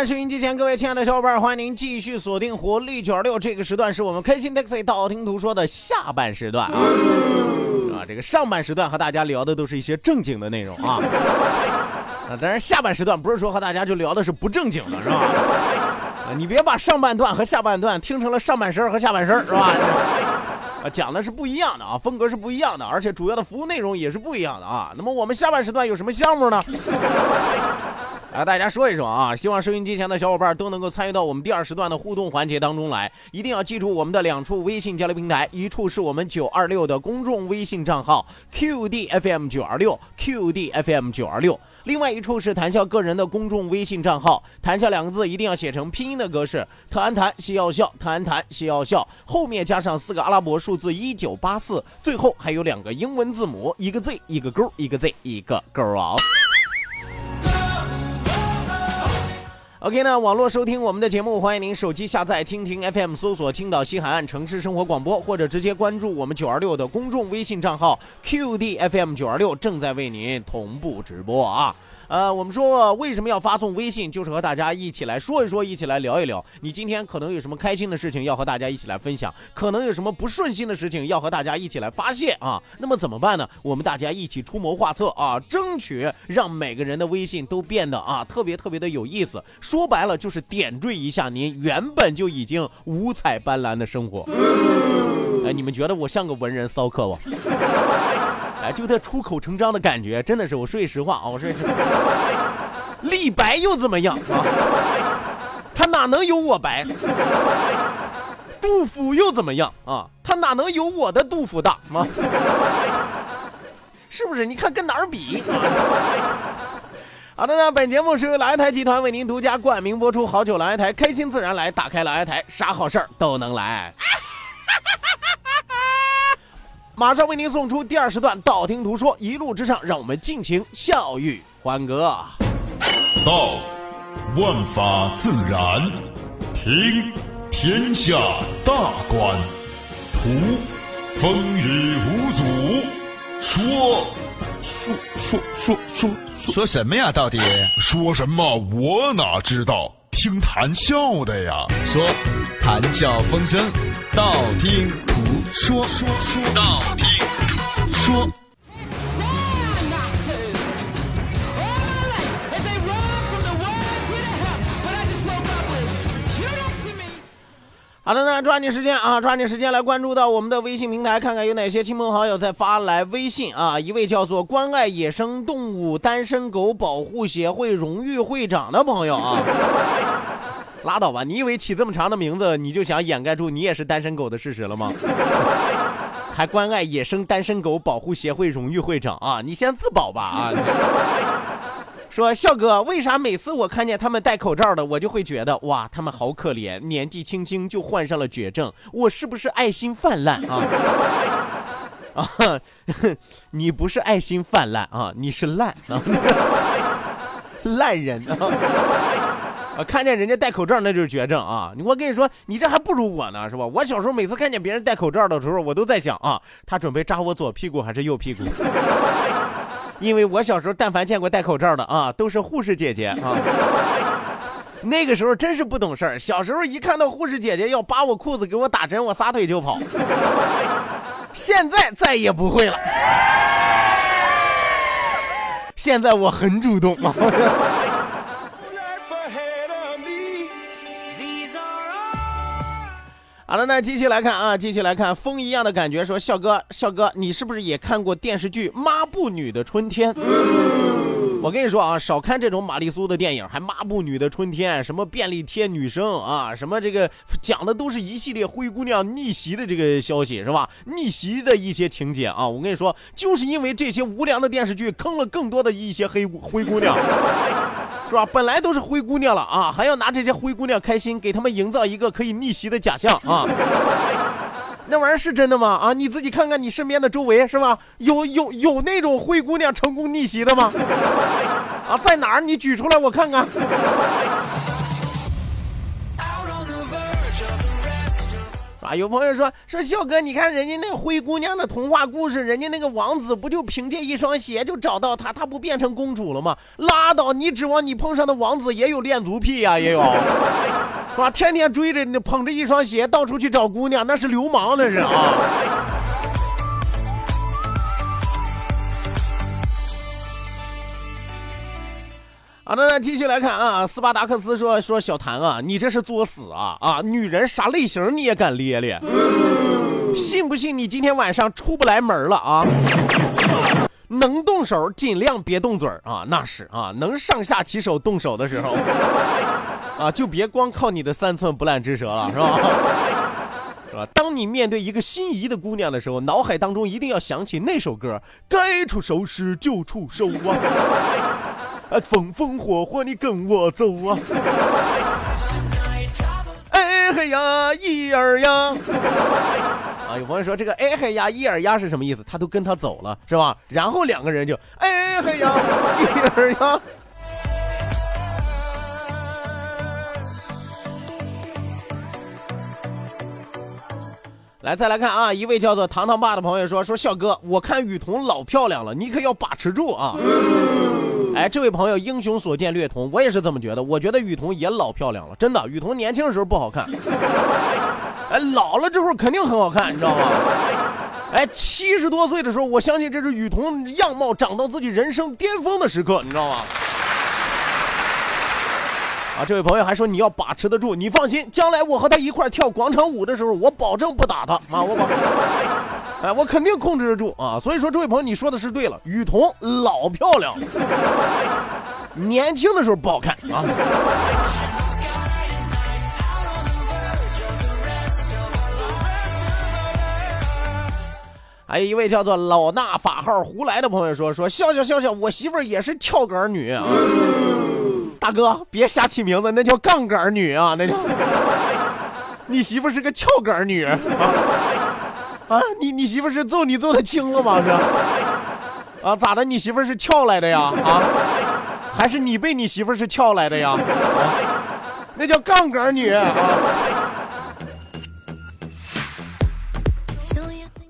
好的，那收音机前各位亲爱的小伙伴，欢迎您继续锁定活力九二六这个时段，是我们开心 taxi 道听途说的下半时段啊。啊，这个上半时段和大家聊的都是一些正经的内容啊。啊，当然下半时段不是说和大家就聊的是不正经的，是吧？啊，你别把上半段和下半段听成了上半身和下半身，是吧？啊，讲的是不一样的啊，风格是不一样的，而且主要的服务内容也是不一样的啊。那么我们下半时段有什么项目呢？来，大家说一说啊！希望收音机前的小伙伴都能够参与到我们第二时段的互动环节当中来。一定要记住我们的两处微信交流平台，一处是我们九二六的公众微信账号 QDFM 九二六 QDFM 九二六，另外一处是谈笑个人的公众微信账号。谈笑两个字一定要写成拼音的格式，特安谈西要笑，特安谈西要笑，后面加上四个阿拉伯数字一九八四，最后还有两个英文字母，一个 Z 一个勾，一个 Z 一个勾啊。OK 那，网络收听我们的节目，欢迎您手机下载蜻蜓 FM，搜索青岛西海岸城市生活广播，或者直接关注我们九二六的公众微信账号 QDFM 九二六，正在为您同步直播啊。呃，我们说为什么要发送微信，就是和大家一起来说一说，一起来聊一聊。你今天可能有什么开心的事情要和大家一起来分享，可能有什么不顺心的事情要和大家一起来发泄啊。那么怎么办呢？我们大家一起出谋划策啊，争取让每个人的微信都变得啊特别特别的有意思。说白了就是点缀一下您原本就已经五彩斑斓的生活。哎，你们觉得我像个文人骚客不？哎，就这出口成章的感觉，真的是我说句实话啊，我说实话，李白又怎么样啊？他哪能有我白？杜甫又怎么样啊？他哪能有我的杜甫大吗？是不是？你看跟哪儿比？好的呢，本节目是由来台集团为您独家冠名播出，好酒来台，开心自然来，打开来台，啥好事儿都能来。马上为您送出第二时段《道听途说》，一路之上，让我们尽情笑语欢歌。道，万法自然；听，天下大观；图，风雨无阻；说，说说说说说什么呀？到底说什么？我哪知道？听谈笑的呀。说谈笑风生，道听途说，说说到听说。好的呢，抓紧时间啊，抓紧时间来关注到我们的微信平台，看看有哪些亲朋好友在发来微信啊。一位叫做关爱野生动物单身狗保护协会荣誉会长的朋友啊，拉倒吧，你以为起这么长的名字，你就想掩盖住你也是单身狗的事实了吗？还关爱野生单身狗保护协会荣誉会长啊，你先自保吧啊。说笑哥，为啥每次我看见他们戴口罩的，我就会觉得哇，他们好可怜，年纪轻轻就患上了绝症，我是不是爱心泛滥啊？啊，你不是爱心泛滥啊，你是烂啊，烂人啊！啊，看见人家戴口罩那就是绝症啊！我跟你说，你这还不如我呢，是吧？我小时候每次看见别人戴口罩的时候，我都在想啊，他准备扎我左屁股还是右屁股？因为我小时候但凡见过戴口罩的啊，都是护士姐姐啊。那个时候真是不懂事儿，小时候一看到护士姐姐要扒我裤子给我打针，我撒腿就跑。现在再也不会了，现在我很主动啊。好了，那继续来看啊，继续来看，风一样的感觉说，笑哥，笑哥，你是不是也看过电视剧《抹布女的春天》？我跟你说啊，少看这种玛丽苏的电影，还抹布女的春天，什么便利贴女生啊，什么这个讲的都是一系列灰姑娘逆袭的这个消息是吧？逆袭的一些情节啊，我跟你说，就是因为这些无良的电视剧坑了更多的一些黑灰姑娘。是吧？本来都是灰姑娘了啊，还要拿这些灰姑娘开心，给他们营造一个可以逆袭的假象啊！那玩意儿是真的吗？啊，你自己看看你身边的周围是吧？有有有那种灰姑娘成功逆袭的吗？啊，在哪儿？你举出来我看看。啊，有朋友说说笑哥，你看人家那灰姑娘的童话故事，人家那个王子不就凭借一双鞋就找到她，她不变成公主了吗？拉倒，你指望你碰上的王子也有恋足癖呀？也有，是吧？天天追着你捧着一双鞋到处去找姑娘，那是流氓，那是啊。好的，那继续来看啊，斯巴达克斯说说小谭啊，你这是作死啊啊！女人啥类型你也敢咧咧？信不信你今天晚上出不来门了啊？能动手尽量别动嘴啊，那是啊，能上下其手动手的时候 啊，就别光靠你的三寸不烂之舌了，是吧？是吧？当你面对一个心仪的姑娘的时候，脑海当中一定要想起那首歌，该出手时就出手啊。啊，风风火火，你跟我走啊！哎嘿呀，一儿呀！啊，有朋友说这个哎嘿呀，一儿呀是什么意思？他都跟他走了，是吧？然后两个人就哎嘿呀，一儿呀。来，再来看啊，一位叫做糖糖爸的朋友说说笑哥，我看雨桐老漂亮了，你可要把持住啊！哎，这位朋友英雄所见略同，我也是这么觉得。我觉得雨桐也老漂亮了，真的。雨桐年轻的时候不好看，哎，老了之后肯定很好看，你知道吗？哎，七十多岁的时候，我相信这是雨桐样貌长到自己人生巅峰的时刻，你知道吗？啊，这位朋友还说你要把持得住，你放心，将来我和他一块跳广场舞的时候，我保证不打他啊，我保。哎，我肯定控制得住啊！所以说，这位朋友，你说的是对了。雨桐老漂亮，年轻的时候不好看啊。还有一位叫做老衲法号胡来的朋友说：“说笑笑笑笑，我媳妇儿也是跳杆女啊。”大哥，别瞎起名字，那叫杠杆女啊，那叫。你媳妇是个翘杆女啊。啊，你你媳妇是揍你揍的轻了吗？是啊，咋的？你媳妇是撬来的呀？啊，还是你被你媳妇是撬来的呀？那叫杠杆女啊！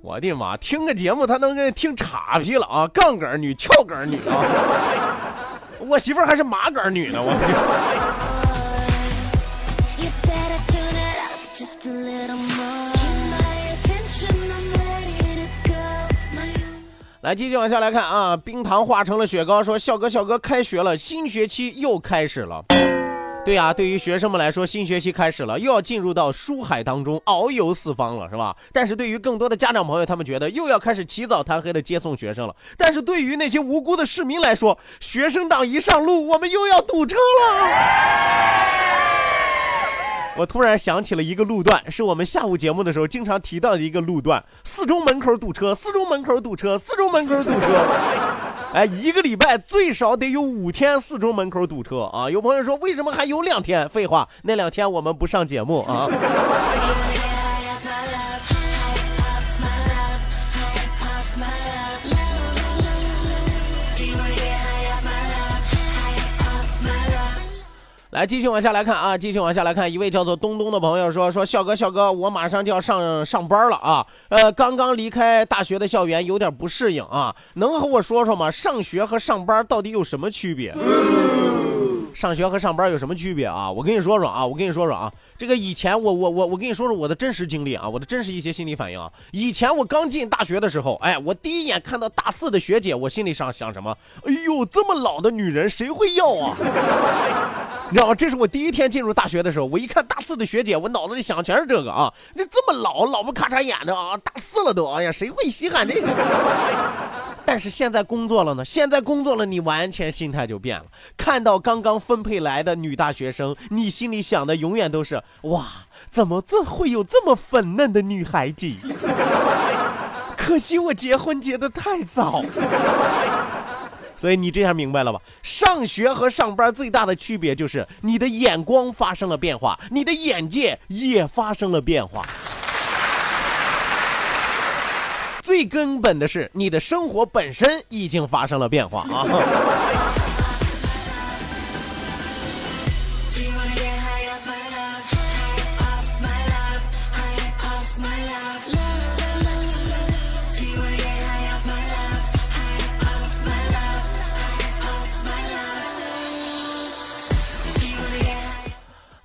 我的妈，听个节目他能给听岔劈了啊！杠杆女、撬杆女啊！我媳妇还是麻杆女呢，我。来，继续往下来看啊！冰糖化成了雪糕，说笑哥，笑哥，开学了，新学期又开始了。对呀，对于学生们来说，新学期开始了，又要进入到书海当中遨游四方了，是吧？但是对于更多的家长朋友，他们觉得又要开始起早贪黑的接送学生了。但是对于那些无辜的市民来说，学生党一上路，我们又要堵车了。我突然想起了一个路段，是我们下午节目的时候经常提到的一个路段：四中门口堵车，四中门口堵车，四中门口堵车。哎，一个礼拜最少得有五天四中门口堵车啊！有朋友说，为什么还有两天？废话，那两天我们不上节目啊。来，继续往下来看啊！继续往下来看，一位叫做东东的朋友说：“说笑哥，笑哥，我马上就要上上班了啊！呃，刚刚离开大学的校园，有点不适应啊，能和我说说吗？上学和上班到底有什么区别？”上学和上班有什么区别啊？我跟你说说啊，我跟你说说啊，这个以前我我我我跟你说说我的真实经历啊，我的真实一些心理反应啊。以前我刚进大学的时候，哎，我第一眼看到大四的学姐，我心里上想什么？哎呦，这么老的女人谁会要啊？你知道吗？这是我第一天进入大学的时候，我一看大四的学姐，我脑子里想的全是这个啊！这这么老，老不咔嚓眼的啊，大四了都，哎呀，谁会稀罕这个？但是现在工作了呢，现在工作了，你完全心态就变了。看到刚刚分配来的女大学生，你心里想的永远都是哇，怎么这会有这么粉嫩的女孩子？可惜我结婚结的太早。所以你这下明白了吧？上学和上班最大的区别就是你的眼光发生了变化，你的眼界也发生了变化。最根本的是，你的生活本身已经发生了变化啊！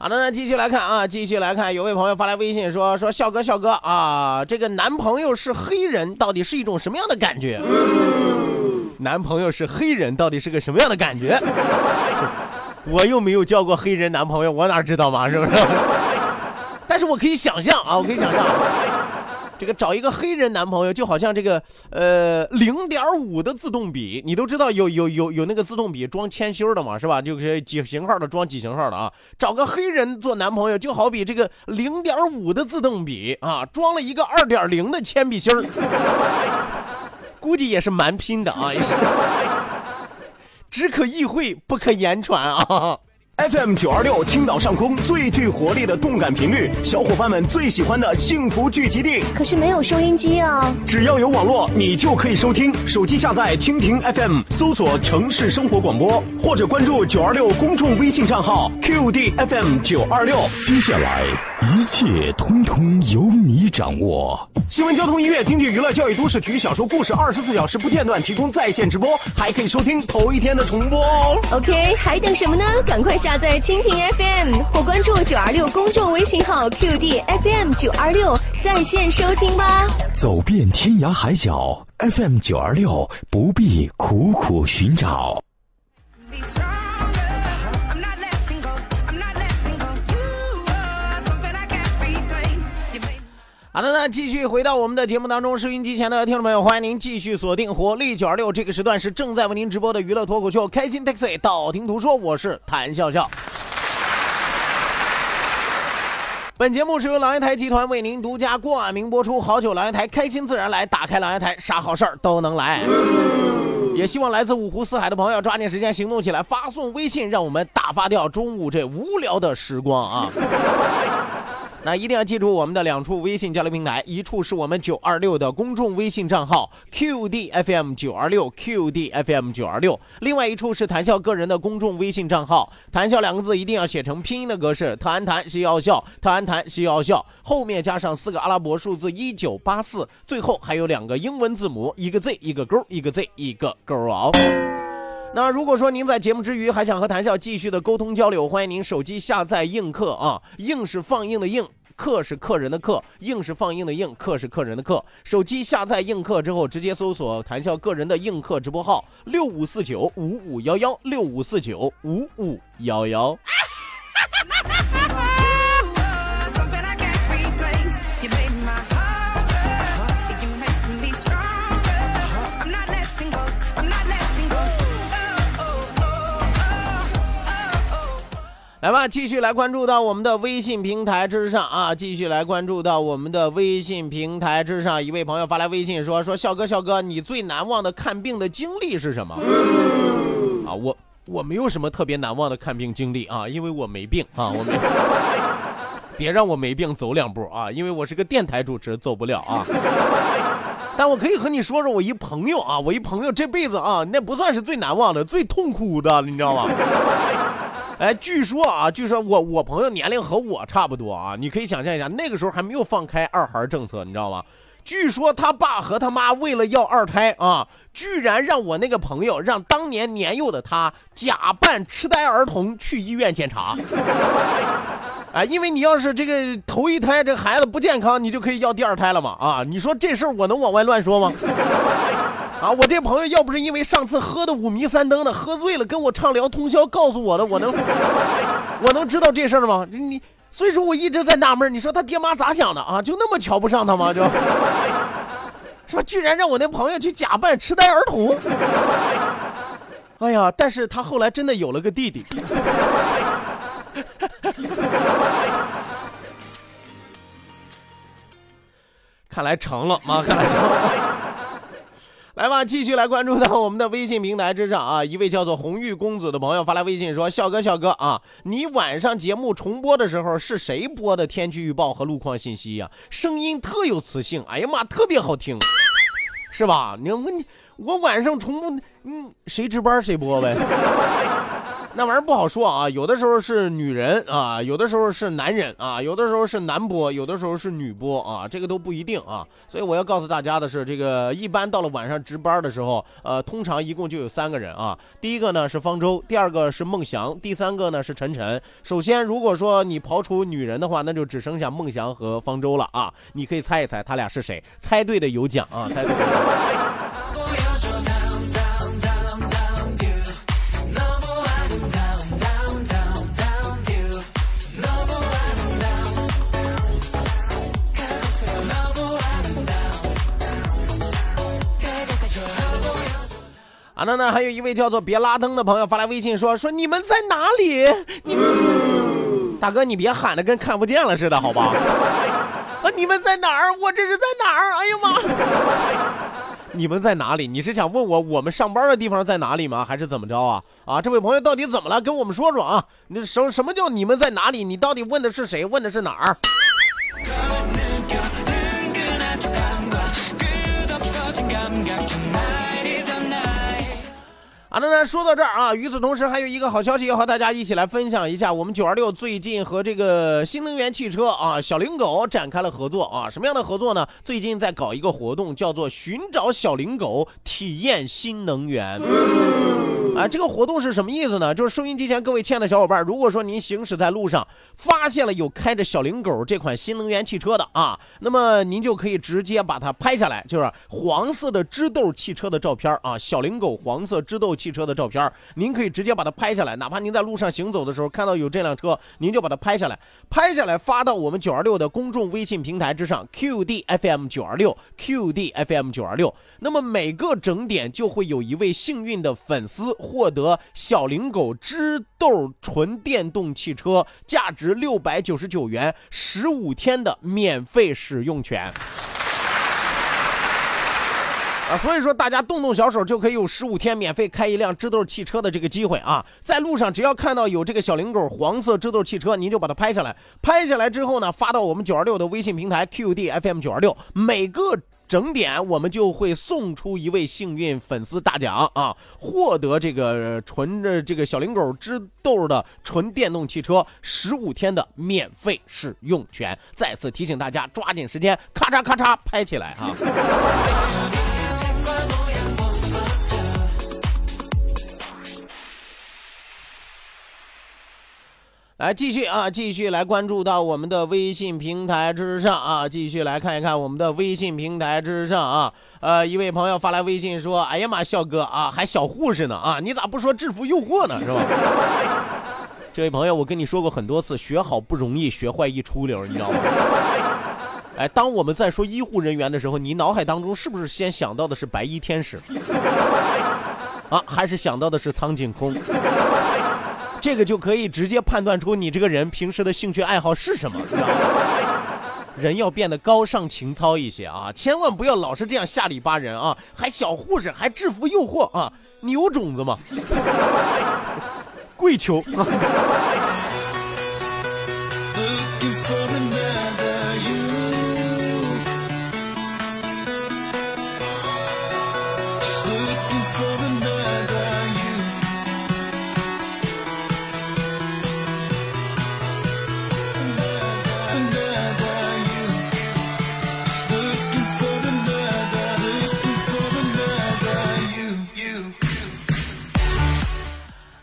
好的，那继续来看啊，继续来看，有位朋友发来微信说说笑哥笑哥啊，这个男朋友是黑人，到底是一种什么样的感觉？男朋友是黑人，到底是个什么样的感觉？我又没有交过黑人男朋友，我哪知道嘛，是不是？但是我可以想象啊，我可以想象。这个找一个黑人男朋友，就好像这个呃零点五的自动笔，你都知道有有有有那个自动笔装铅芯的嘛，是吧？就是几型号的装几型号的啊。找个黑人做男朋友，就好比这个零点五的自动笔啊，装了一个二点零的铅笔芯，估计也是蛮拼的啊，只可意会不可言传啊。FM 九二六，青岛上空最具活力的动感频率，小伙伴们最喜欢的幸福聚集地。可是没有收音机啊！只要有网络，你就可以收听。手机下载蜻蜓 FM，搜索城市生活广播，或者关注九二六公众微信账号 QD FM 九二六。接下来一切通通由你掌握。新闻、交通、音乐、经济、娱乐、教育、都市、体育、小说、故事，二十四小时不间断提供在线直播，还可以收听头一天的重播哦。OK，还等什么呢？赶快下载蜻蜓 FM 或关注九二六公众微信号 QD FM 九二六在线收听吧。走遍天涯海角，FM 九二六不必苦苦寻找。好的，那继续回到我们的节目当中，收音机前的听众朋友，欢迎您继续锁定活力九二六这个时段是正在为您直播的娱乐脱口秀《开心 Taxi》，道听途说，我是谭笑笑。本节目是由狼烟台集团为您独家冠名播出，好酒狼烟台，开心自然来，打开狼烟台，啥好事儿都能来。也希望来自五湖四海的朋友抓紧时间行动起来，发送微信，让我们打发掉中午这无聊的时光啊！那一定要记住我们的两处微信交流平台，一处是我们九二六的公众微信账号 QDFM 九二六 QDFM 九二六，另外一处是谈笑个人的公众微信账号，谈笑两个字一定要写成拼音的格式，谈谈西要笑，谈谈西要笑，后面加上四个阿拉伯数字一九八四，最后还有两个英文字母，一个 Z 一个勾，一个 Z 一个勾哦。那如果说您在节目之余还想和谭笑继续的沟通交流，欢迎您手机下载映客啊，映是放映的映。客是客人的客，映是放映的映，客是客人的客。手机下载映客之后，直接搜索谭笑个人的映客直播号六五四九五五幺幺六五四九五五幺幺。来吧，继续来关注到我们的微信平台之上啊！继续来关注到我们的微信平台之上，一位朋友发来微信说：“说笑哥，笑哥，你最难忘的看病的经历是什么？” 啊，我我没有什么特别难忘的看病经历啊，因为我没病啊，我没。别让我没病走两步啊，因为我是个电台主持，走不了啊。但我可以和你说说我一朋友啊，我一朋友这辈子啊，那不算是最难忘的，最痛苦的，你知道吗？哎，据说啊，据说我我朋友年龄和我差不多啊，你可以想象一下，那个时候还没有放开二孩政策，你知道吗？据说他爸和他妈为了要二胎啊，居然让我那个朋友让当年年幼的他假扮痴呆儿童去医院检查。啊，因为你要是这个头一胎这孩子不健康，你就可以要第二胎了嘛。啊，你说这事儿我能往外乱说吗？啊，我这朋友要不是因为上次喝的五迷三登的，喝醉了跟我畅聊通宵告诉我的，我能我能知道这事儿吗？你所以说我一直在纳闷，你说他爹妈咋想的啊？就那么瞧不上他吗？就，是吧？居然让我那朋友去假扮痴呆儿童。哎呀，但是他后来真的有了个弟弟。看来成了啊！看来成了。来吧，继续来关注到我们的微信平台之上啊！一位叫做红玉公子的朋友发来微信说：“笑哥，笑哥啊，你晚上节目重播的时候是谁播的天气预报和路况信息呀？声音特有磁性，哎呀妈，特别好听，是吧？你我你，我晚上重播，嗯，谁值班谁播呗。”那玩意儿不好说啊，有的时候是女人啊，有的时候是男人啊，有的时候是男播，有的时候是女播啊，这个都不一定啊。所以我要告诉大家的是，这个一般到了晚上值班的时候，呃，通常一共就有三个人啊。第一个呢是方舟，第二个是孟祥，第三个呢是晨晨。首先，如果说你刨除女人的话，那就只剩下孟祥和方舟了啊。你可以猜一猜他俩是谁，猜对的有奖啊，猜对。啊，那那还有一位叫做别拉登的朋友发来微信说说你们在哪里？你们大哥你别喊的跟看不见了似的，好吧？啊，你们在哪儿？我这是在哪儿？哎呀妈！你们在哪里？你是想问我我们上班的地方在哪里吗？还是怎么着啊？啊，这位朋友到底怎么了？跟我们说说啊！你什什么叫你们在哪里？你到底问的是谁？问的是哪儿？好的呢，说到这儿啊，与此同时还有一个好消息要和大家一起来分享一下，我们九二六最近和这个新能源汽车啊小灵狗展开了合作啊，什么样的合作呢？最近在搞一个活动，叫做寻找小灵狗，体验新能源。啊，这个活动是什么意思呢？就是收音机前各位亲爱的小伙伴，如果说您行驶在路上，发现了有开着小灵狗这款新能源汽车的啊，那么您就可以直接把它拍下来，就是黄色的知豆汽车的照片啊，小灵狗黄色知豆汽车的照片，您可以直接把它拍下来，哪怕您在路上行走的时候看到有这辆车，您就把它拍下来，拍下来发到我们九二六的公众微信平台之上，QDFM 九二六，QDFM 九二六，那么每个整点就会有一位幸运的粉丝。获得小灵狗知豆纯电动汽车，价值六百九十九元，十五天的免费使用权。啊，所以说大家动动小手就可以有十五天免费开一辆知豆汽车的这个机会啊！在路上只要看到有这个小灵狗黄色知豆汽车，您就把它拍下来，拍下来之后呢，发到我们九二六的微信平台 QDFM 九二六，每个。整点我们就会送出一位幸运粉丝大奖啊，获得这个纯的这个小灵狗之豆的纯电动汽车十五天的免费使用权。再次提醒大家，抓紧时间，咔嚓咔嚓拍起来啊！来继续啊，继续来关注到我们的微信平台之上啊，继续来看一看我们的微信平台之上啊。呃，一位朋友发来微信说：“哎呀妈，笑哥啊，还小护士呢啊，你咋不说制服诱惑呢？是吧？” 这位朋友，我跟你说过很多次，学好不容易，学坏一出溜，你知道吗？哎，当我们在说医护人员的时候，你脑海当中是不是先想到的是白衣天使啊，还是想到的是苍井空？这个就可以直接判断出你这个人平时的兴趣爱好是什么。人要变得高尚情操一些啊，千万不要老是这样下里巴人啊，还小护士，还制服诱惑啊，你有种子吗，跪求。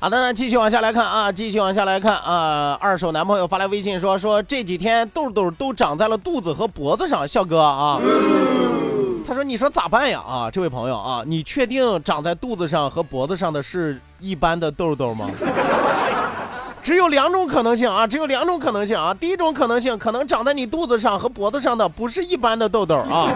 好的，那继续往下来看啊，继续往下来看啊。二手男朋友发来微信说说这几天痘痘都长在了肚子和脖子上，笑哥啊。他说：“你说咋办呀？啊，这位朋友啊，你确定长在肚子上和脖子上的是一般的痘痘吗？只有两种可能性啊，只有两种可能性啊。第一种可能性，可能长在你肚子上和脖子上的不是一般的痘痘啊。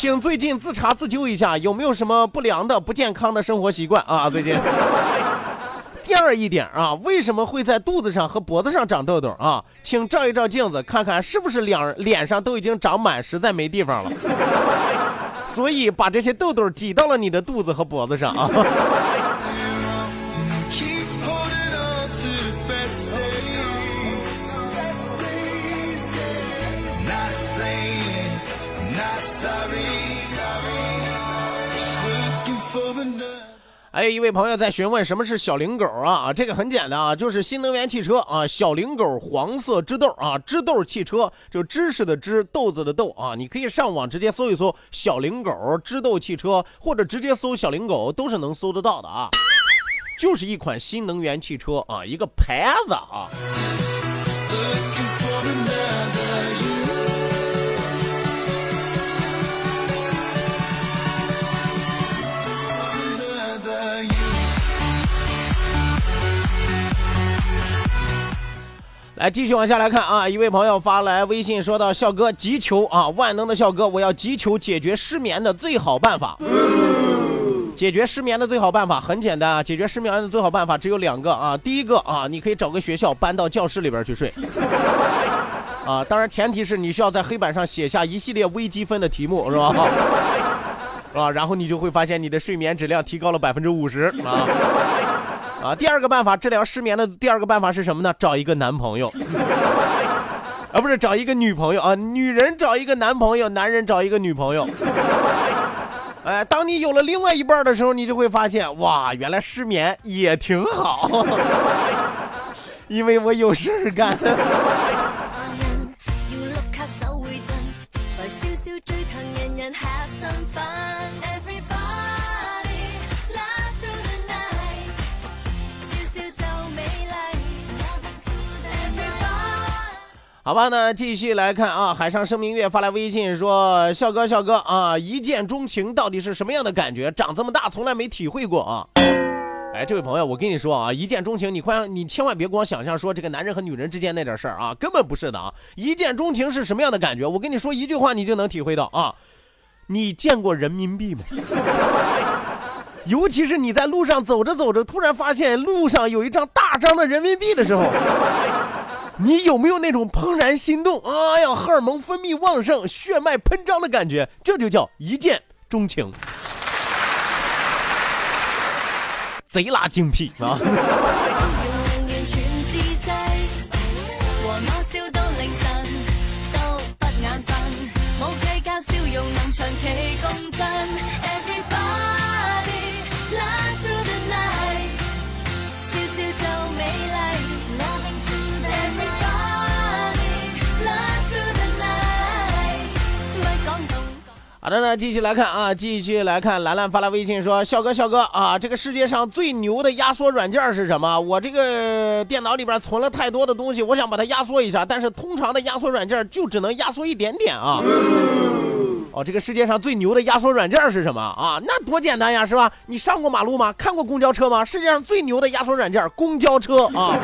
请最近自查自纠一下，有没有什么不良的、不健康的生活习惯啊？最近。”第二一点啊，为什么会在肚子上和脖子上长痘痘啊？请照一照镜子，看看是不是两脸上都已经长满，实在没地方了。所以把这些痘痘挤到了你的肚子和脖子上啊。还有一位朋友在询问什么是小灵狗啊？这个很简单啊，就是新能源汽车啊，小灵狗黄色知豆啊，知豆汽车就知识的知豆子的豆啊，你可以上网直接搜一搜小灵狗知豆汽车，或者直接搜小灵狗都是能搜得到的啊，就是一款新能源汽车啊，一个牌子啊。来继续往下来看啊！一位朋友发来微信说到：“笑哥急求啊，万能的笑哥，我要急求解决失眠的最好办法。解决失眠的最好办法很简单啊，解决失眠的最好办法只有两个啊。第一个啊，你可以找个学校搬到教室里边去睡 啊，当然前提是你需要在黑板上写下一系列微积分的题目，是吧？啊？然后你就会发现你的睡眠质量提高了百分之五十啊。”啊，第二个办法治疗失眠的第二个办法是什么呢？找一个男朋友，啊，不是找一个女朋友啊，女人找一个男朋友，男人找一个女朋友。哎，当你有了另外一半的时候，你就会发现，哇，原来失眠也挺好，因为我有事儿干。好吧，那继续来看啊，海上生明月发来微信说：“笑哥，笑哥啊，一见钟情到底是什么样的感觉？长这么大从来没体会过啊！”哎，这位朋友，我跟你说啊，一见钟情，你快，你千万别光想象说这个男人和女人之间那点事儿啊，根本不是的啊！一见钟情是什么样的感觉？我跟你说一句话，你就能体会到啊！你见过人民币吗？尤其是你在路上走着走着，突然发现路上有一张大张的人民币的时候。你有没有那种怦然心动？哎呀，荷尔蒙分泌旺盛，血脉喷张的感觉？这就叫一见钟情，贼拉精辟啊！好的呢，继续来看啊，继续来看，兰兰发来微信说：“笑哥，笑哥啊，这个世界上最牛的压缩软件是什么？我这个电脑里边存了太多的东西，我想把它压缩一下，但是通常的压缩软件就只能压缩一点点啊。哦，这个世界上最牛的压缩软件是什么啊？那多简单呀，是吧？你上过马路吗？看过公交车吗？世界上最牛的压缩软件，公交车啊！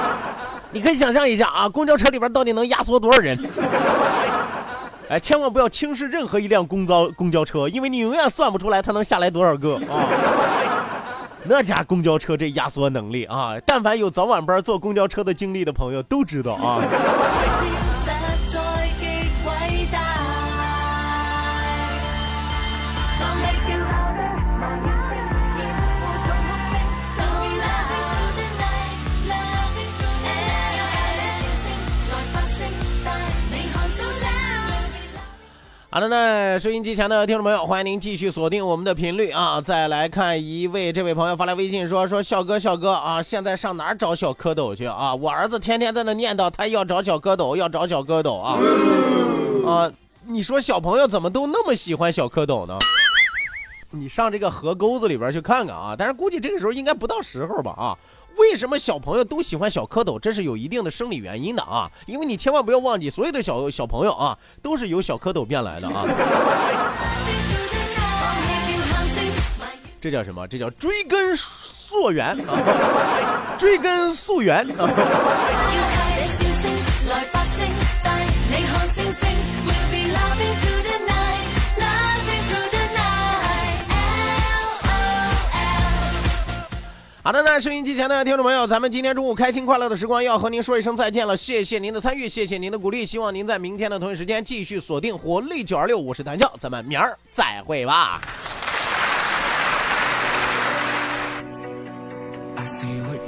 你可以想象一下啊，公交车里边到底能压缩多少人？”哎，千万不要轻视任何一辆公交公交车，因为你永远算不出来它能下来多少个啊！那家公交车这压缩能力啊，但凡有早晚班坐公交车的经历的朋友都知道啊。好的，那收音机前的听众朋友，欢迎您继续锁定我们的频率啊！再来看一位，这位朋友发来微信说：“说笑哥，笑哥啊，现在上哪儿找小蝌蚪去啊？我儿子天天在那念叨，他要找小蝌蚪，要找小蝌蚪啊！啊，你说小朋友怎么都那么喜欢小蝌蚪呢？你上这个河沟子里边去看看啊。但是估计这个时候应该不到时候吧啊。为什么小朋友都喜欢小蝌蚪？这是有一定的生理原因的啊。因为你千万不要忘记，所有的小小朋友啊，都是由小蝌蚪变来的啊。这叫什么？这叫追根溯源啊！追根溯源啊！好的，那收音机前的听众朋友，咱们今天中午开心快乐的时光要和您说一声再见了，谢谢您的参与，谢谢您的鼓励，希望您在明天的同一时间继续锁定活力九二六，我是谭笑，咱们明儿再会吧。See what